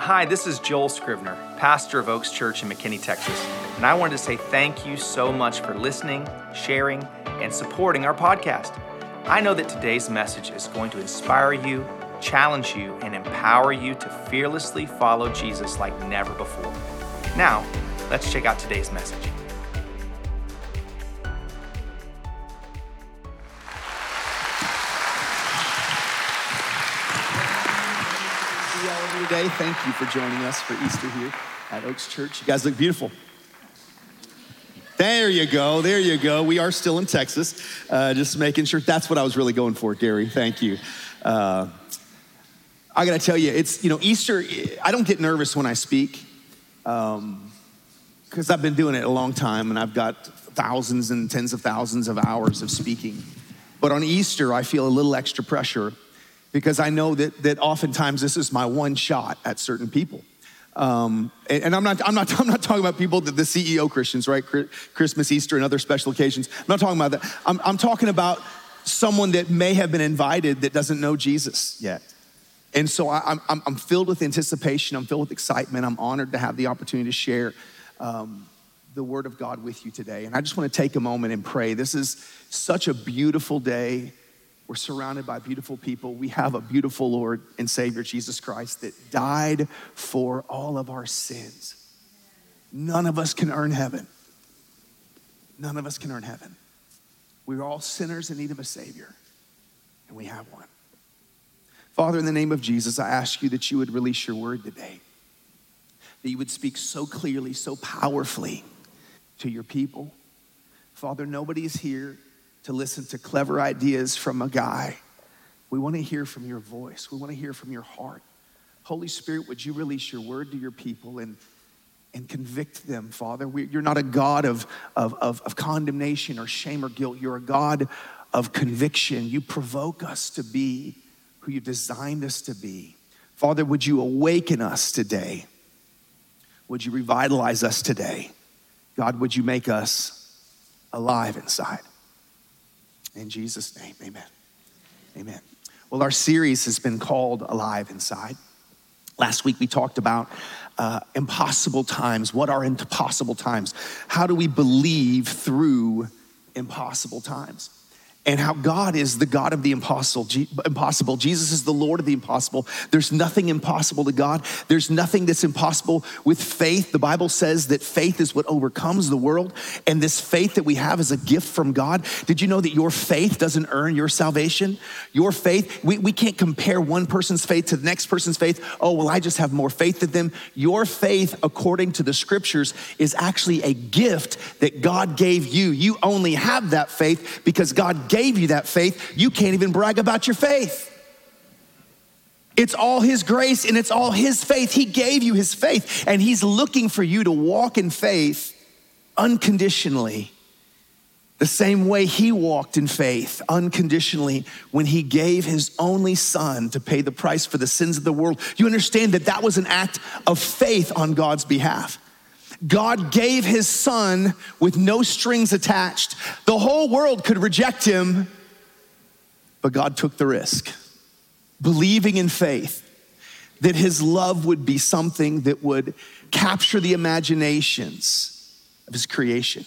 Hi, this is Joel Scrivner, pastor of Oaks Church in McKinney, Texas, and I wanted to say thank you so much for listening, sharing, and supporting our podcast. I know that today's message is going to inspire you, challenge you, and empower you to fearlessly follow Jesus like never before. Now, let's check out today's message. Today. Thank you for joining us for Easter here at Oaks Church. You guys look beautiful. There you go. There you go. We are still in Texas. Uh, just making sure that's what I was really going for, Gary. Thank you. Uh, I got to tell you, it's, you know, Easter, I don't get nervous when I speak because um, I've been doing it a long time and I've got thousands and tens of thousands of hours of speaking. But on Easter, I feel a little extra pressure because I know that, that oftentimes this is my one shot at certain people. Um, and, and I'm, not, I'm, not, I'm not talking about people that the CEO Christians, right? Christmas, Easter, and other special occasions. I'm not talking about that. I'm, I'm talking about someone that may have been invited that doesn't know Jesus yet. And so I, am I'm, I'm filled with anticipation. I'm filled with excitement. I'm honored to have the opportunity to share um, the word of God with you today. And I just want to take a moment and pray. This is such a beautiful day. We're surrounded by beautiful people. We have a beautiful Lord and Savior, Jesus Christ, that died for all of our sins. None of us can earn heaven. None of us can earn heaven. We're all sinners in need of a Savior, and we have one. Father, in the name of Jesus, I ask you that you would release your word today, that you would speak so clearly, so powerfully to your people. Father, nobody is here to listen to clever ideas from a guy. We want to hear from your voice. We want to hear from your heart. Holy Spirit, would you release your word to your people and, and convict them, Father? We, you're not a God of, of, of, of condemnation or shame or guilt. You're a God of conviction. You provoke us to be who you designed us to be. Father, would you awaken us today? Would you revitalize us today? God, would you make us alive inside? In Jesus' name, amen. Amen. Well, our series has been called Alive Inside. Last week we talked about uh, impossible times. What are impossible times? How do we believe through impossible times? And how God is the God of the impossible. impossible. Jesus is the Lord of the impossible. There's nothing impossible to God. There's nothing that's impossible with faith. The Bible says that faith is what overcomes the world, and this faith that we have is a gift from God. Did you know that your faith doesn't earn your salvation? Your faith, we, we can't compare one person's faith to the next person's faith. Oh, well, I just have more faith than them. Your faith, according to the scriptures, is actually a gift that God gave you. You only have that faith because God gave you that faith, you can't even brag about your faith. It's all His grace and it's all His faith. He gave you His faith, and He's looking for you to walk in faith unconditionally. The same way He walked in faith unconditionally when He gave His only Son to pay the price for the sins of the world. You understand that that was an act of faith on God's behalf. God gave his son with no strings attached. The whole world could reject him, but God took the risk, believing in faith that his love would be something that would capture the imaginations of his creation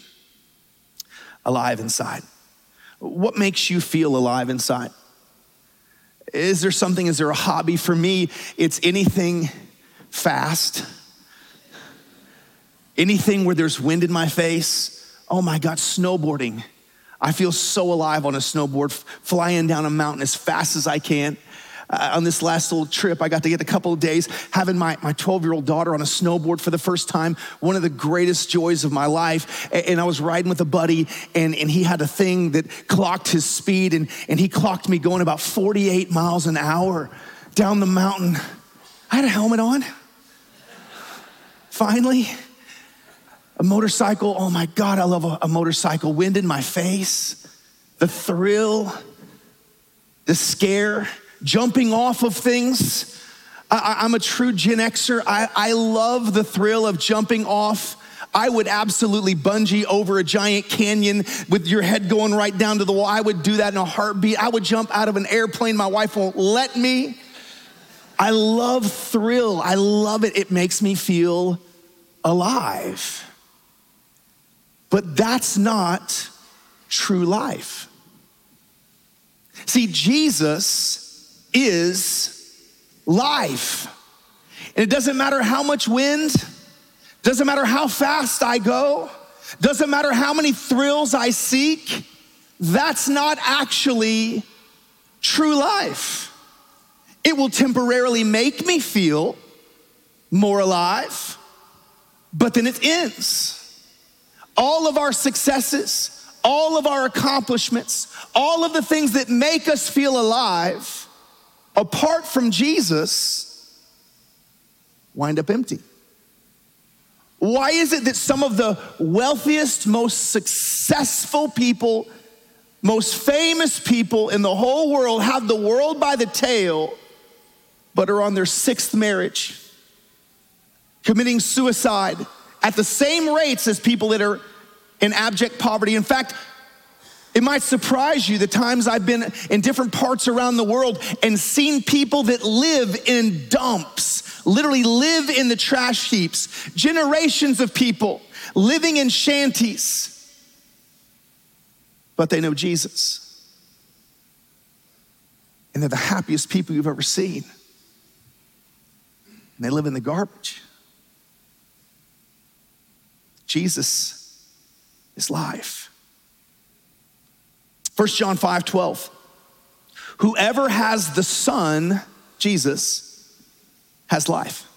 alive inside. What makes you feel alive inside? Is there something, is there a hobby? For me, it's anything fast Anything where there's wind in my face, oh my God, snowboarding. I feel so alive on a snowboard, flying down a mountain as fast as I can. Uh, on this last little trip, I got to get a couple of days having my, my 12 year old daughter on a snowboard for the first time, one of the greatest joys of my life. And, and, I was riding with a buddy, and, and he had a thing that clocked his speed, and, and he clocked me going about 48 miles an hour down the mountain. I had a helmet on. Finally, a motorcycle, oh my God, I love a, a motorcycle. Wind in my face, the thrill, the scare, jumping off of things. I, am a true Gen Xer. I, I love the thrill of jumping off. I would absolutely bungee over a giant canyon with your head going right down to the wall. I would do that in a heartbeat. I would jump out of an airplane. My wife won't let me. I love thrill. I love it. It makes me feel alive. But that's not true life. See, Jesus is life. And it doesn't matter how much wind, doesn't matter how fast I go, doesn't matter how many thrills I seek, that's not actually true life. It will temporarily make me feel more alive, but then it ends. All of our successes, all of our accomplishments, all of the things that make us feel alive, apart from Jesus, wind up empty. Why is it that some of the wealthiest, most successful people, most famous people in the whole world have the world by the tail, but are on their sixth marriage, committing suicide at the same rates as people that are in abject poverty. In fact, it might surprise you the times I've been in different parts around the world and seen people that live in dumps, literally live in the trash heaps, generations of people living in shanties, but they know Jesus. And they're the happiest people you've ever seen. And they live in the garbage. Jesus is life. 1 John 5 12. Whoever has the Son, Jesus, has life.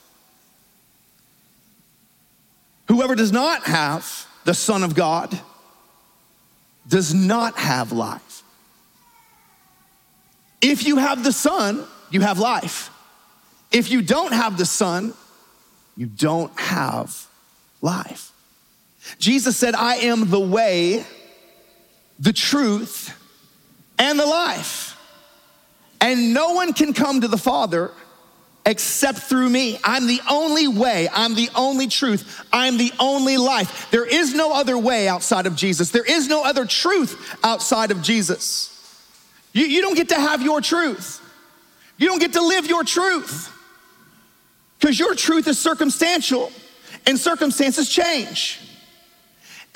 Whoever does not have the Son of God does not have life. If you have the Son, you have life. If you don't have the Son, you don't have life. Jesus said, I am the way, the truth, and the life. And no one can come to the Father except through me. I'm the only way, I'm the only truth, I'm the only life. There is no other way outside of Jesus, there is no other truth outside of Jesus. You, you don't get to have your truth, you don't get to live your truth because your truth is circumstantial and circumstances change.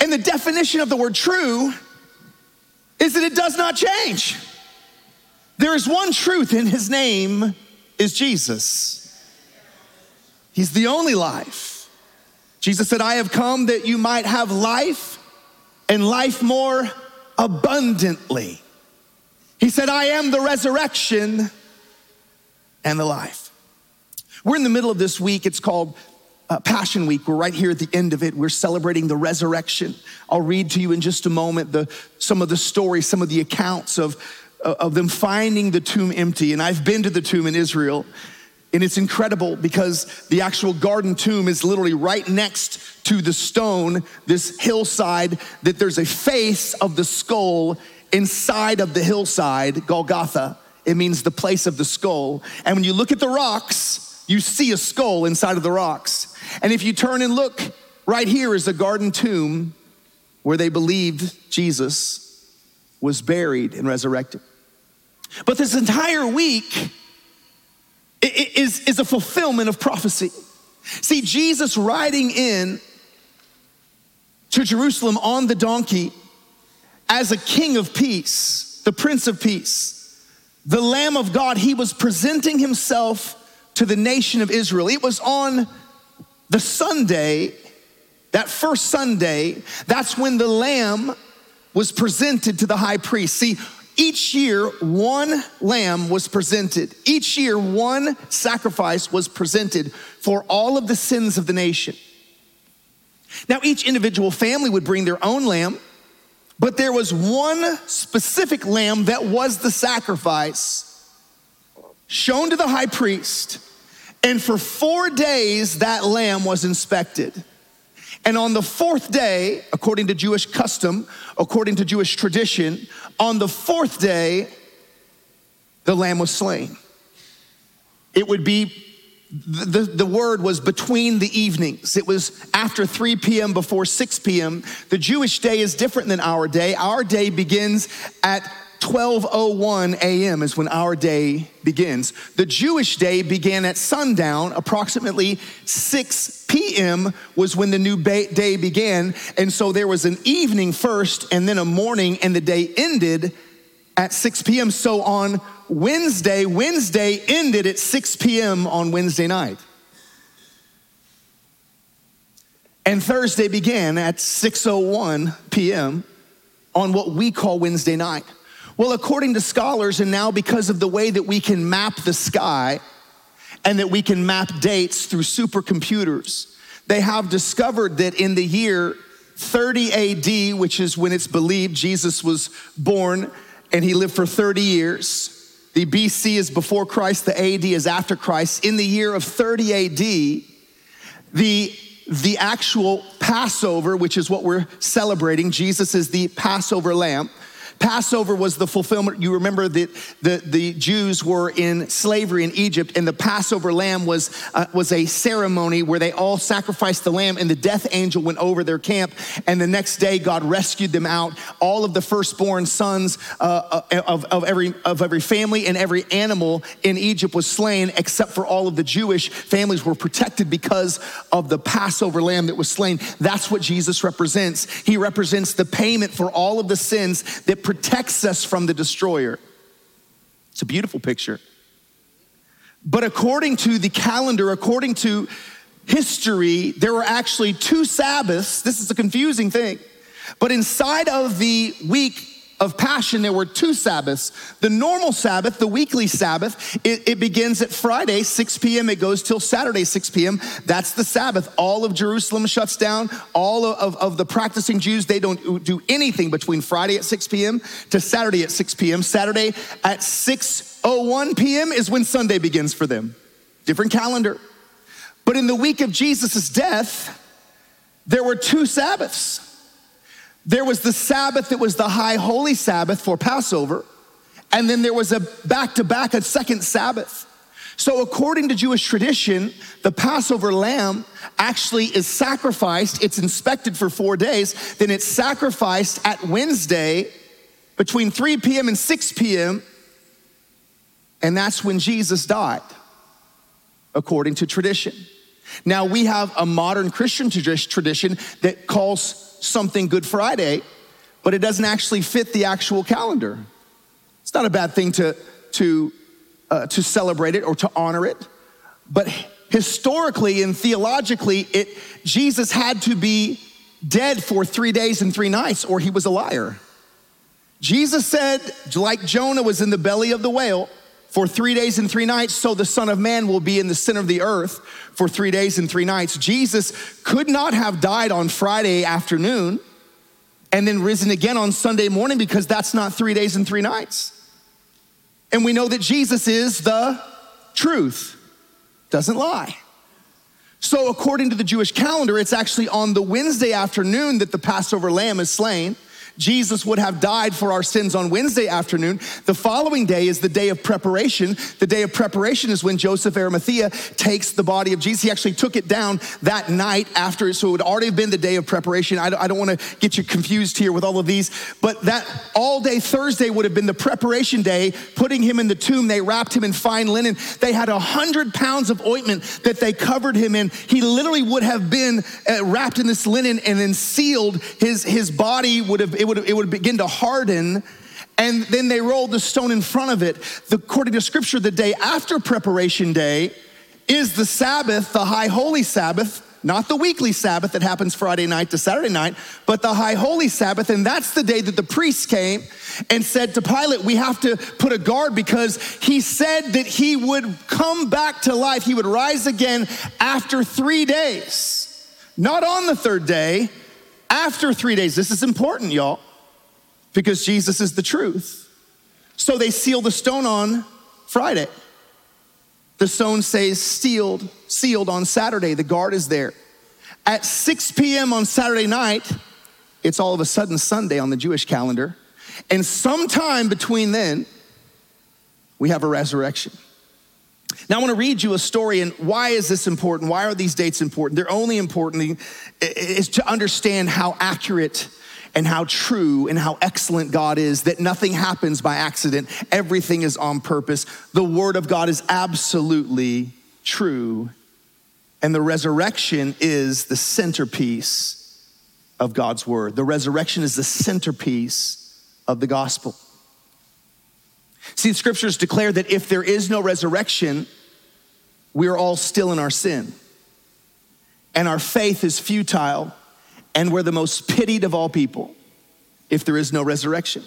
And the definition of the word true is that it does not change. There is one truth, and his name is Jesus. He's the only life. Jesus said, I have come that you might have life and life more abundantly. He said, I am the resurrection and the life. We're in the middle of this week. It's called uh, Passion Week. We're right here at the end of it. We're celebrating the resurrection. I'll read to you in just a moment the, some of the stories, some of the accounts of, uh, of them finding the tomb empty. And I've been to the tomb in Israel, and it's incredible because the actual garden tomb is literally right next to the stone, this hillside, that there's a face of the skull inside of the hillside, Golgotha. It means the place of the skull. And when you look at the rocks, you see a skull inside of the rocks. And if you turn and look, right here is the garden tomb where they believed Jesus was buried and resurrected. But this entire week is, is a fulfillment of prophecy. See, Jesus riding in to Jerusalem on the donkey as a king of peace, the prince of peace, the Lamb of God, he was presenting himself to the nation of Israel. It was on the Sunday, that first Sunday, that's when the lamb was presented to the high priest. See, each year, one lamb was presented. Each year, one sacrifice was presented for all of the sins of the nation. Now, each individual family would bring their own lamb, but there was one specific lamb that was the sacrifice shown to the high priest and for four days, that lamb was inspected. And on the fourth day, according to Jewish custom, according to Jewish tradition, on the fourth day, the lamb was slain. It would be, the, the word was between the evenings. It was after 3 p.m., before 6 p.m. The Jewish day is different than our day. Our day begins at 12:01 a.m. is when our day begins. The Jewish day began at sundown, approximately 6 p.m. was when the new day began, and so there was an evening first and then a morning and the day ended at 6 p.m. So on Wednesday, Wednesday ended at 6 p.m. on Wednesday night. And Thursday began at 6:01 p.m. on what we call Wednesday night. Well, according to scholars, and now because of the way that we can map the sky and that we can map dates through supercomputers, they have discovered that in the year 30 AD, which is when it's believed Jesus was born and he lived for 30 years, the BC is before Christ, the AD is after Christ. In the year of 30 AD, the the actual Passover, which is what we're celebrating, Jesus is the Passover lamb. Passover was the fulfillment. You remember that the, the Jews were in slavery in Egypt, and the Passover lamb was, uh, was a ceremony where they all sacrificed the lamb, and the death angel went over their camp. And the next day, God rescued them out. All of the firstborn sons uh, uh of, of, every, of every family and every animal in Egypt was slain, except for all of the Jewish families were protected because of the Passover lamb that was slain. That's what Jesus represents. He represents the payment for all of the sins that protects us from the destroyer. It's a beautiful picture. But according to the calendar, according to history, there were actually two Sabbaths. This is a confusing thing. But inside of the week of Passion, there were two Sabbaths. The normal Sabbath, the weekly Sabbath, it, it, begins at Friday, 6 p.m. It goes till Saturday, 6 p.m. That's the Sabbath. All of Jerusalem shuts down. All of, of the practicing Jews, they don't do anything between Friday at 6 p.m. to Saturday at 6 p.m. Saturday at 6.01 p.m. is when Sunday begins for them. Different calendar. But in the week of Jesus' death, there were two Sabbaths. There was the Sabbath that was the high holy Sabbath for Passover, and then there was a back to back, a second Sabbath. So, according to Jewish tradition, the Passover lamb actually is sacrificed. It's inspected for four days. Then it's sacrificed at Wednesday between 3 p.m. and 6 p.m. And that's when Jesus died, according to tradition. Now, we have a modern Christian tradition that calls something Good Friday, but it doesn't actually fit the actual calendar. It's not a bad thing to, to, uh, to celebrate it or to honor it, but historically and theologically, it, Jesus had to be dead for three days and three nights, or he was a liar. Jesus said, like Jonah was in the belly of the whale for three days and three nights, so the Son of Man will be in the center of the earth for three days and three nights. Jesus could not have died on Friday afternoon and then risen again on Sunday morning because that's not three days and three nights. And we know that Jesus is the truth, doesn't lie. So, according to the Jewish calendar, it's actually on the Wednesday afternoon that the Passover lamb is slain. Jesus would have died for our sins on Wednesday afternoon. The following day is the day of preparation. The day of preparation is when Joseph Arimathea takes the body of Jesus. He actually took it down that night after, so it would already been the day of preparation. I don't, don't want to get you confused here with all of these, but that all day Thursday would have been the preparation day, putting him in the tomb. They wrapped him in fine linen. They had a hundred pounds of ointment that they covered him in. He literally would have been uh, wrapped in this linen and then sealed. His, his body would have, it would, it would begin to harden and then they rolled the stone in front of it. The, according to scripture, the day after preparation day is the Sabbath, the high holy Sabbath, not the weekly Sabbath that happens Friday night to Saturday night, but the high holy Sabbath. And that's the day that the priests came and said to Pilate, We have to put a guard because he said that he would come back to life. He would rise again after three days, not on the third day, after three days. This is important, y'all because Jesus is the truth. So they seal the stone on Friday. The stone says sealed, sealed on Saturday. The guard is there. At 6 p.m. on Saturday night, it's all of a sudden Sunday on the Jewish calendar. And sometime between then, we have a resurrection. Now, I want to read you a story, and why is this important? Why are these dates important? They're only important is to understand how accurate and how true and how excellent God is, that nothing happens by accident, everything is on purpose. The Word of God is absolutely true, and the resurrection is the centerpiece of God's Word. The resurrection is the centerpiece of the gospel. See, the scriptures declare that if there is no resurrection, we are all still in our sin. And our faith is futile, and we're the most pitied of all people if there is no resurrection.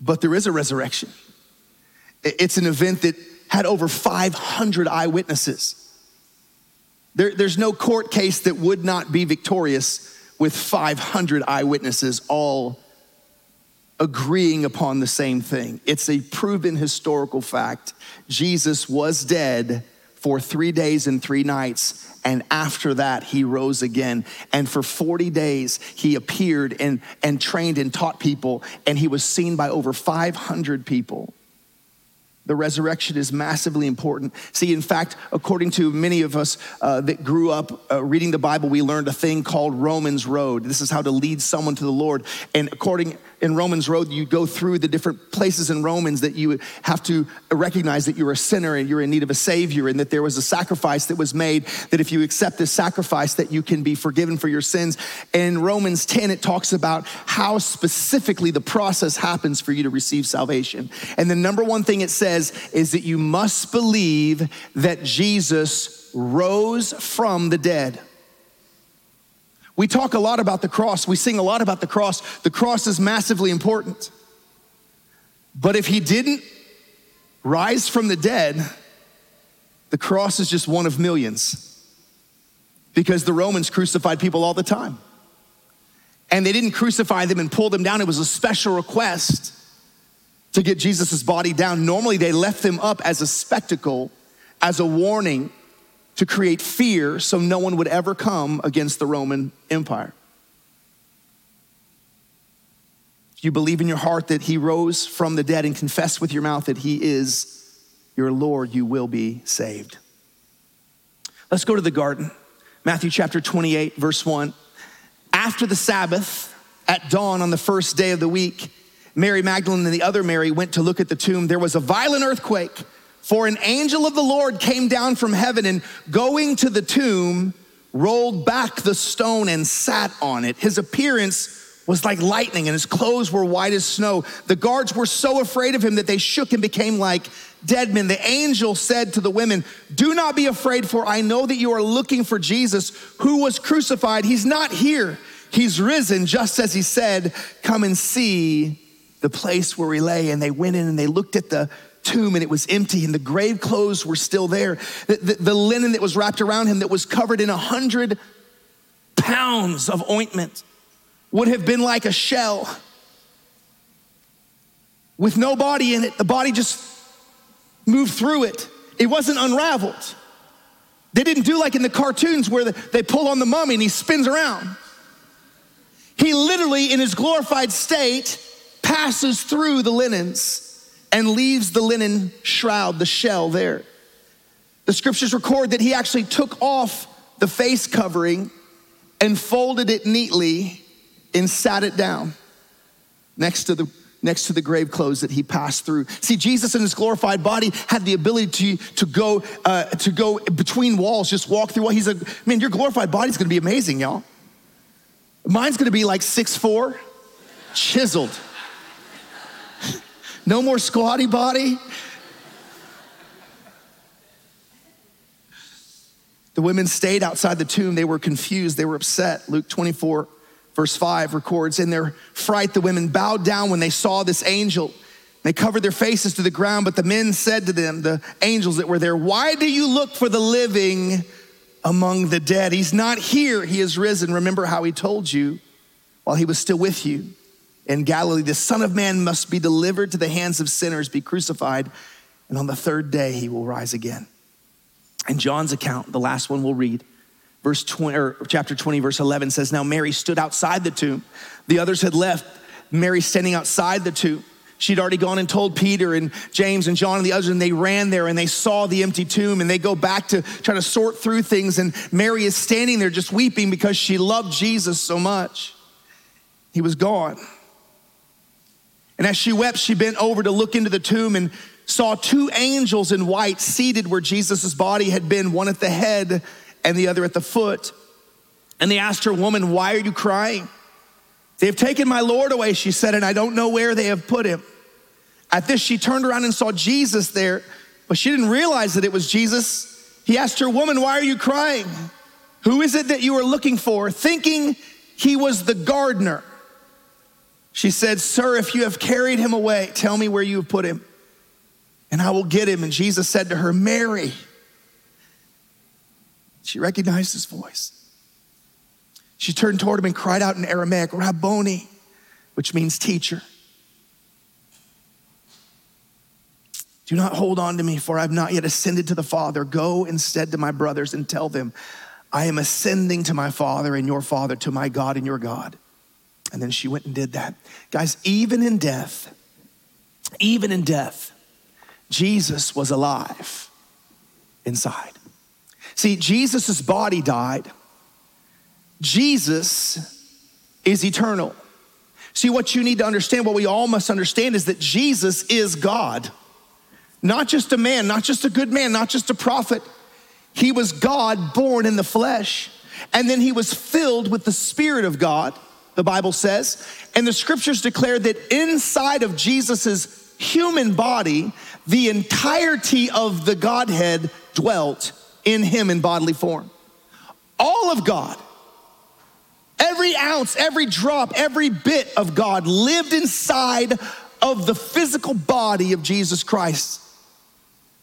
But there is a resurrection. It's an event that had over 500 eyewitnesses. There, there's no court case that would not be victorious with 500 eyewitnesses all agreeing upon the same thing. It's a proven historical fact. Jesus was dead for three days and three nights. And after that, he rose again. And for 40 days, he appeared and, and trained and taught people. And he was seen by over 500 people. The resurrection is massively important. See, in fact, according to many of us uh, that grew up uh, reading the Bible, we learned a thing called Romans Road. This is how to lead someone to the Lord. And according in Romans Road, you go through the different places in Romans that you have to recognize that you're a sinner and you're in need of a savior, and that there was a sacrifice that was made. That if you accept this sacrifice, that you can be forgiven for your sins. In Romans 10, it talks about how specifically the process happens for you to receive salvation. And the number one thing it says is that you must believe that Jesus rose from the dead. We talk a lot about the cross, we sing a lot about the cross. The cross is massively important. But if he didn't rise from the dead, the cross is just one of millions. Because the Romans crucified people all the time. And they didn't crucify them and pull them down, it was a special request to get Jesus' body down. Normally, they left them up as a spectacle, as a warning to create fear so no one would ever come against the Roman Empire. If you believe in your heart that he rose from the dead and confess with your mouth that he is your Lord, you will be saved. Let's go to the garden. Matthew chapter 28, verse 1. After the Sabbath, at dawn on the first day of the week, Mary Magdalene and the other Mary went to look at the tomb, there was a violent earthquake. For an angel of the Lord came down from heaven and going to the tomb, rolled back the stone and sat on it. His appearance was like lightning and his clothes were white as snow. The guards were so afraid of him that they shook and became like dead men. The angel said to the women, Do not be afraid, for I know that you are looking for Jesus who was crucified. He's not here, he's risen, just as he said. Come and see the place where he lay, and they went in and they looked at the tomb and it was empty and the grave clothes were still there. The, the, the linen that was wrapped around him that was covered in a hundred pounds of ointment would have been like a shell with no body in it. The body just moved through it. It wasn't unraveled. They didn't do like in the cartoons where they pull on the mummy and he spins around. He literally, in his glorified state, passes through the linens and leaves the linen shroud, the shell there. The scriptures record that he actually took off the face covering and folded it neatly and sat it down next to the next to the grave clothes that he passed through. See, Jesus in his glorified body had the ability to, to go uh, to go between walls, just walk through. He's a man. Your glorified body's to be amazing, y'all. Mine's to be like six four, chiseled. No more squatty body. The women stayed outside the tomb. They were confused. They were upset. Luke 24, verse 5 records In their fright, the women bowed down when they saw this angel. They covered their faces to the ground, but the men said to them, the angels that were there, Why do you look for the living among the dead? He's not here, he is risen. Remember how he told you while he was still with you in Galilee, the Son of Man must be delivered to the hands of sinners, be crucified, and on the third day he will rise again. In John's account, the last one we'll read, verse 20, or chapter 20, verse 11 says, Now Mary stood outside the tomb. The others had left. Mary standing outside the tomb. She'd already gone and told Peter and James and John and the others, and they ran there and they saw the empty tomb and they go back to try to sort through things. And Mary is standing there just weeping because she loved Jesus so much. He was gone. And as she wept, she bent over to look into the tomb and saw two angels in white seated where Jesus' body had been, one at the head and the other at the foot. And they asked her, Woman, why are you crying? They have taken my Lord away, she said, and I don't know where they have put him. At this, she turned around and saw Jesus there, but she didn't realize that it was Jesus. He asked her, Woman, why are you crying? Who is it that you are looking for? Thinking he was the gardener. She said, Sir, if you have carried him away, tell me where you have put him, and I will get him. And Jesus said to her, Mary. She recognized his voice. She turned toward him and cried out in Aramaic, Rabboni, which means teacher. Do not hold on to me, for I have not yet ascended to the Father. Go instead to my brothers and tell them, I am ascending to my Father and your Father, to my God and your God. And then she went and did that. Guys, even in death, even in death, Jesus was alive inside. See, Jesus' body died. Jesus is eternal. See, what you need to understand, what we all must understand, is that Jesus is God. Not just a man, not just a good man, not just a prophet. He was God born in the flesh. And then he was filled with the Spirit of God, the Bible says. And the scriptures declare that inside of Jesus's human body, the entirety of the Godhead dwelt in him in bodily form. All of God, every ounce, every drop, every bit of God lived inside of the physical body of Jesus Christ.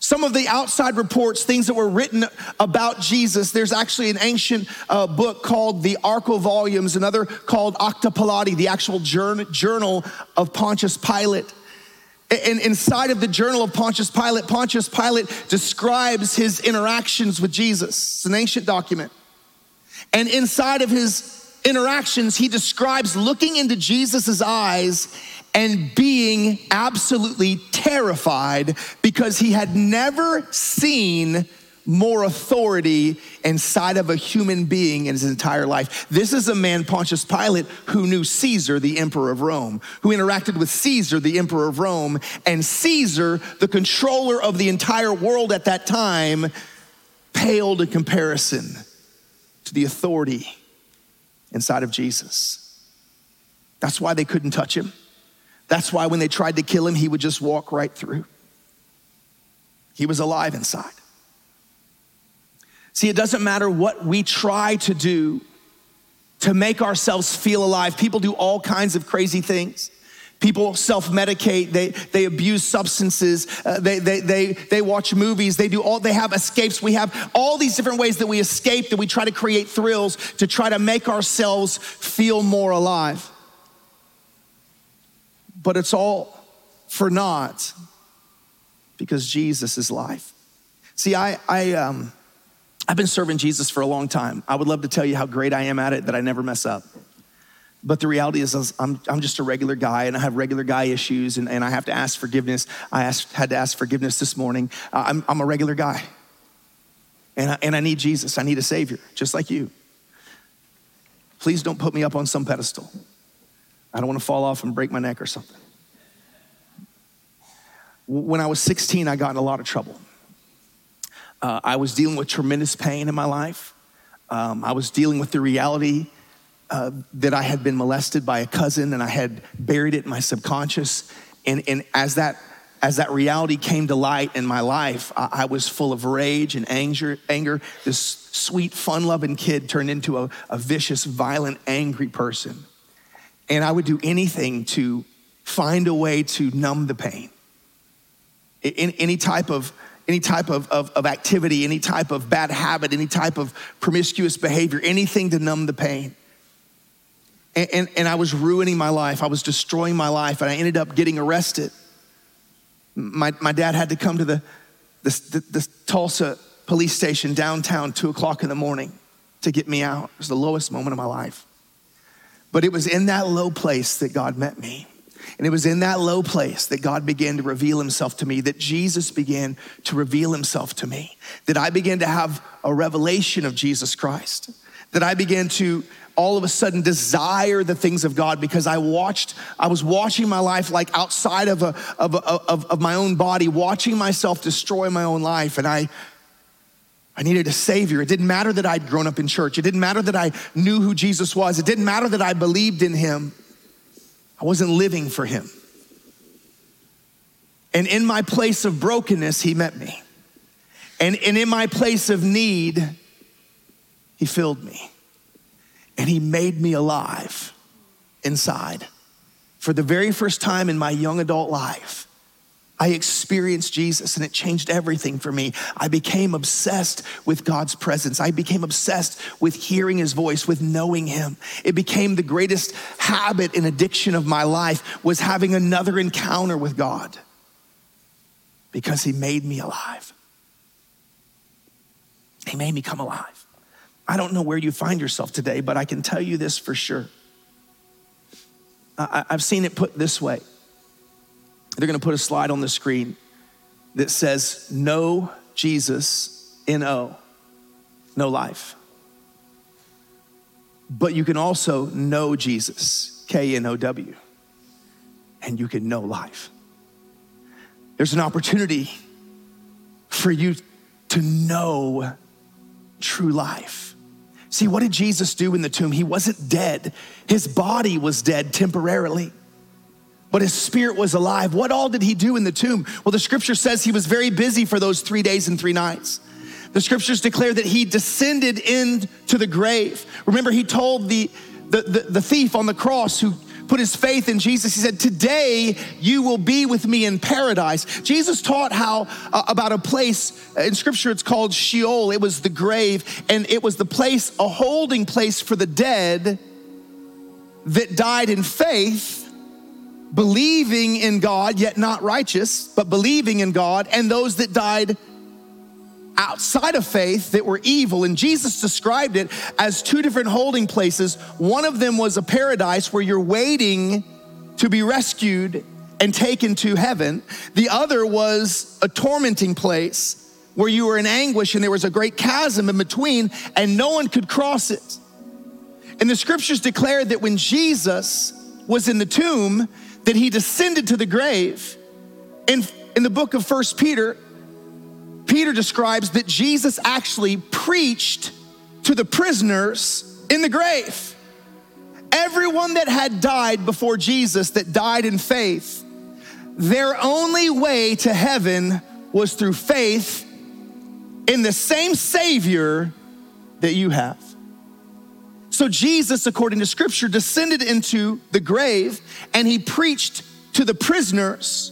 Some of the outside reports, things that were written about Jesus, there's actually an ancient uh, book called the Archko Volumes, another called Acta Pilati, the actual journal of Pontius Pilate. And inside of the journal of Pontius Pilate, Pontius Pilate describes his interactions with Jesus. It's an ancient document. And inside of his interactions, he describes looking into Jesus' eyes and being absolutely terrified because he had never seen more authority inside of a human being in his entire life. This is a man, Pontius Pilate, who knew Caesar, the emperor of Rome, who interacted with Caesar, the emperor of Rome, and Caesar, the controller of the entire world at that time, paled in comparison to the authority inside of Jesus. That's why they couldn't touch him. That's why when they tried to kill him, he would just walk right through. He was alive inside. See, it doesn't matter what we try to do to make ourselves feel alive. People do all kinds of crazy things. People self medicate, they, they abuse substances, uh, they, they, they, they watch movies, they do all, they have escapes. We have all these different ways that we escape, that we try to create thrills to try to make ourselves feel more alive. But it's all for naught because Jesus is life. See, I, I, um, I've been serving Jesus for a long time. I would love to tell you how great I am at it, that I never mess up. But the reality is, I'm, I'm just a regular guy and I have regular guy issues and, and I have to ask forgiveness. I asked, had to ask forgiveness this morning. Uh, I'm, I'm a regular guy. And I, and I need Jesus. I need a Savior, just like you. Please don't put me up on some pedestal. I don't want to fall off and break my neck or something. When I was 16, I got in a lot of trouble. Uh, I was dealing with tremendous pain in my life. Um, I was dealing with the reality uh, that I had been molested by a cousin and I had buried it in my subconscious. And, and as, that, as that reality came to light in my life, I, I was full of rage and anger. anger. This sweet, fun loving kid turned into a, a vicious, violent, angry person. And I would do anything to find a way to numb the pain. In, any type of any type of, of, of activity, any type of bad habit, any type of promiscuous behavior, anything to numb the pain. And, and, and, I was ruining my life. I was destroying my life, and I ended up getting arrested. My, my dad had to come to the, the, the, the Tulsa police station downtown, two o'clock in the morning, to get me out. It was the lowest moment of my life. But it was in that low place that God met me. And it was in that low place that God began to reveal himself to me, that Jesus began to reveal himself to me, that I began to have a revelation of Jesus Christ, that I began to all of a sudden desire the things of God because I watched, I was watching my life like outside of, a, of, a, of, of my own body, watching myself destroy my own life. And I, I needed a savior. It didn't matter that I'd grown up in church. It didn't matter that I knew who Jesus was. It didn't matter that I believed in him. I wasn't living for him. And in my place of brokenness, he met me. And, and in my place of need, he filled me. And he made me alive inside. For the very first time in my young adult life, I experienced Jesus and it changed everything for me. I became obsessed with God's presence. I became obsessed with hearing his voice, with knowing him. It became the greatest habit and addiction of my life was having another encounter with God because he made me alive. He made me come alive. I don't know where you find yourself today, but I can tell you this for sure. I, have seen it put this way. They're going to put a slide on the screen that says, Know Jesus, N O, no life. But you can also know Jesus, K N O W, and you can know life. There's an opportunity for you to know true life. See, what did Jesus do in the tomb? He wasn't dead, his body was dead temporarily. But his spirit was alive. What all did he do in the tomb? Well, the scripture says he was very busy for those three days and three nights. The scriptures declare that he descended into the grave. Remember, he told the, the, the, the thief on the cross who put his faith in Jesus, he said, Today you will be with me in paradise. Jesus taught how uh, about a place in scripture, it's called Sheol. It was the grave, and it was the place, a holding place for the dead that died in faith, believing in God, yet not righteous, but believing in God, and those that died outside of faith that were evil. And Jesus described it as two different holding places. One of them was a paradise where you're waiting to be rescued and taken to heaven, the other was a tormenting place where you were in anguish and there was a great chasm in between and no one could cross it. And the scriptures declare that when Jesus was in the tomb, that he descended to the grave. In, in the book of First Peter, Peter describes that Jesus actually preached to the prisoners in the grave. Everyone that had died before Jesus, that died in faith, their only way to heaven was through faith in the same Savior that you have. So, Jesus, according to scripture, descended into the grave and he preached to the prisoners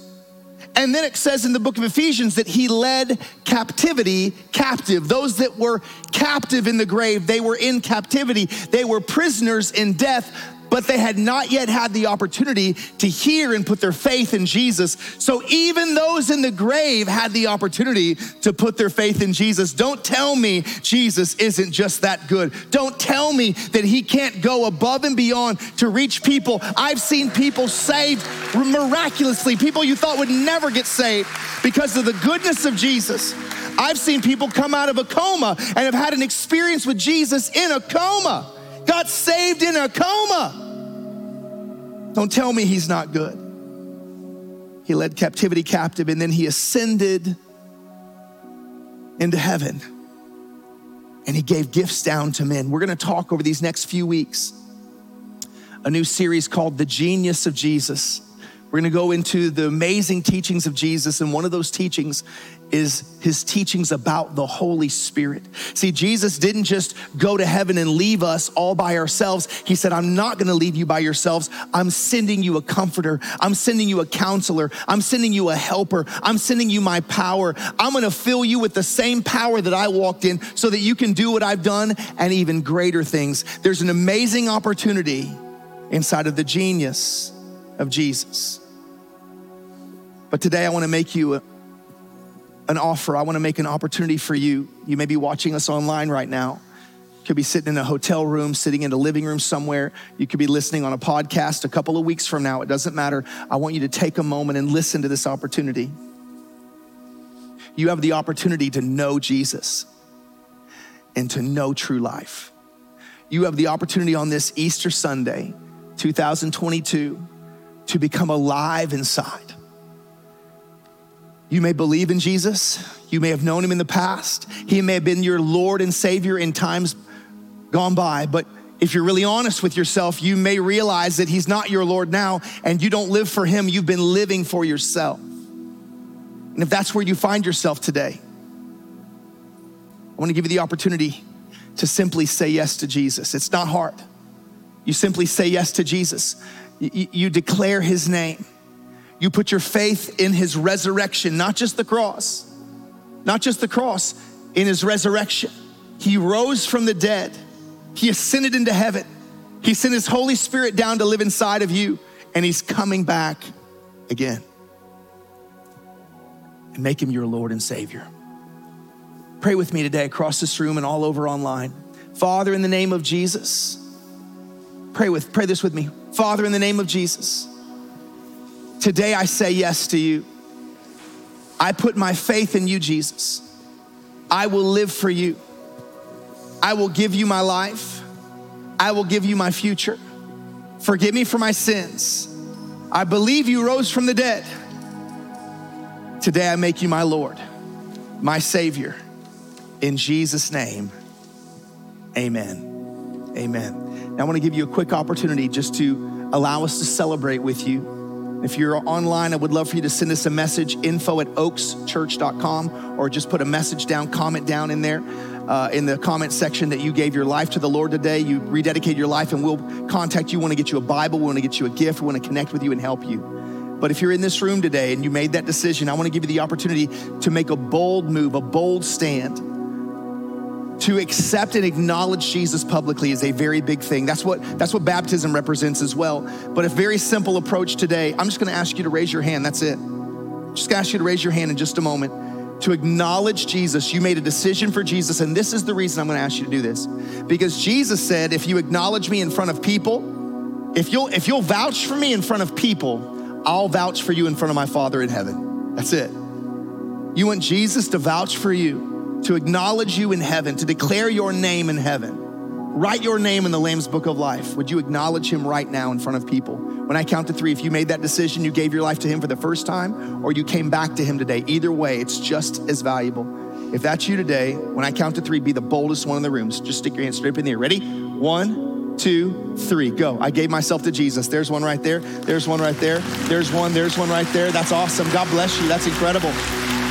and then it says in the book of Ephesians that he led captivity captive. Those that were captive in the grave, they were in captivity. They were prisoners in death, but they had not yet had the opportunity to hear and put their faith in Jesus. So even those in the grave had the opportunity to put their faith in Jesus. Don't tell me Jesus isn't just that good. Don't tell me that he can't go above and beyond to reach people. I've seen people saved miraculously, people you thought would never get saved because of the goodness of Jesus. I've seen people come out of a coma and have had an experience with Jesus in a coma got saved in a coma. Don't tell me he's not good. He led captivity captive and then he ascended into heaven and he gave gifts down to men. We're going to talk over these next few weeks a new series called The Genius of Jesus. We're going to go into the amazing teachings of Jesus, and one of those teachings is his teachings about the Holy Spirit. See, Jesus didn't just go to heaven and leave us all by ourselves. He said, I'm not gonna leave you by yourselves. I'm sending you a comforter. I'm sending you a counselor. I'm sending you a helper. I'm sending you my power. I'm gonna fill you with the same power that I walked in so that you can do what I've done and even greater things. There's an amazing opportunity inside of the genius of Jesus. But today I wanna make you a an offer. I want to make an opportunity for you. You may be watching us online right now. You could be sitting in a hotel room, sitting in a living room somewhere. You could be listening on a podcast a couple of weeks from now. It doesn't matter. I want you to take a moment and listen to this opportunity. You have the opportunity to know Jesus and to know true life. you have the opportunity on this Easter Sunday, 2022, to become alive inside. You may believe in Jesus. You may have known him in the past. He may have been your Lord and Savior in times gone by. But if you're really honest with yourself, you may realize that he's not your Lord now and you don't live for him. You've been living for yourself. And if that's where you find yourself today, I want to give you the opportunity to simply say yes to Jesus. It's not hard. You simply say yes to Jesus. You, you declare his name. You put your faith in his resurrection, not just the cross, not just the cross, in his resurrection. He rose from the dead, he ascended into heaven. He sent his Holy Spirit down to live inside of you, and he's coming back again. And make him your Lord and Savior. Pray with me today across this room and all over online. Father, in the name of Jesus, pray with pray this with me. Father, in the name of Jesus, today I say yes to you. I put my faith in you, Jesus. I will live for you. I will give you my life. I will give you my future. Forgive me for my sins. I believe you rose from the dead. Today I make you my Lord, my Savior. In Jesus' name, amen. Amen. Now, I want to give you a quick opportunity just to allow us to celebrate with you. If you're online, I would love for you to send us a message info at oakschurch.com or just put a message down, comment down in there. Uh, in the comment section that you gave your life to the Lord today. You rededicate your life, and we'll contact you. We want to get you a Bible. We want to get you a gift. We want to connect with you and help you. But if you're in this room today and you made that decision, I want to give you the opportunity to make a bold move, a bold stand to accept and acknowledge Jesus publicly is a very big thing. That's what that's what baptism represents as well. But a very simple approach today. I'm just to ask you to raise your hand. That's it. Just ask you to raise your hand in just a moment to acknowledge Jesus. You made a decision for Jesus and this is the reason I'm to ask you to do this. Because Jesus said, if you acknowledge me in front of people, if you'll if you'll vouch for me in front of people, I'll vouch for you in front of my Father in heaven. That's it. You want Jesus to vouch for you to acknowledge you in heaven, to declare your name in heaven. Write your name in the Lamb's book of life. Would you acknowledge him right now in front of people? When I count to three, if you made that decision, you gave your life to him for the first time, or you came back to him today, either way, it's just as valuable. If that's you today, when I count to three, be the boldest one in the room. Just stick your hand straight up in the air. Ready? One, two, three, go. I gave myself to Jesus. There's one right there. There's one right there. There's one. There's one right there. That's awesome. God bless you. That's incredible.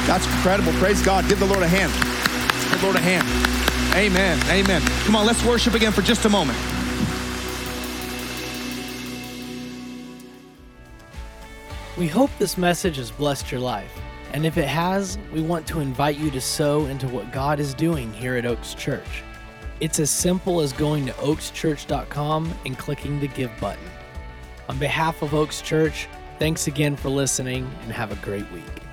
That's incredible. Praise God. Give the Lord a hand. Lord a hand. Amen. Amen. Come on, let's worship again for just a moment. We hope this message has blessed your life. And if it has, we want to invite you to sow into what God is doing here at Oaks Church. It's as simple as going to oakschurch.com and clicking the Give button. On behalf of Oaks Church, thanks again for listening and have a great week.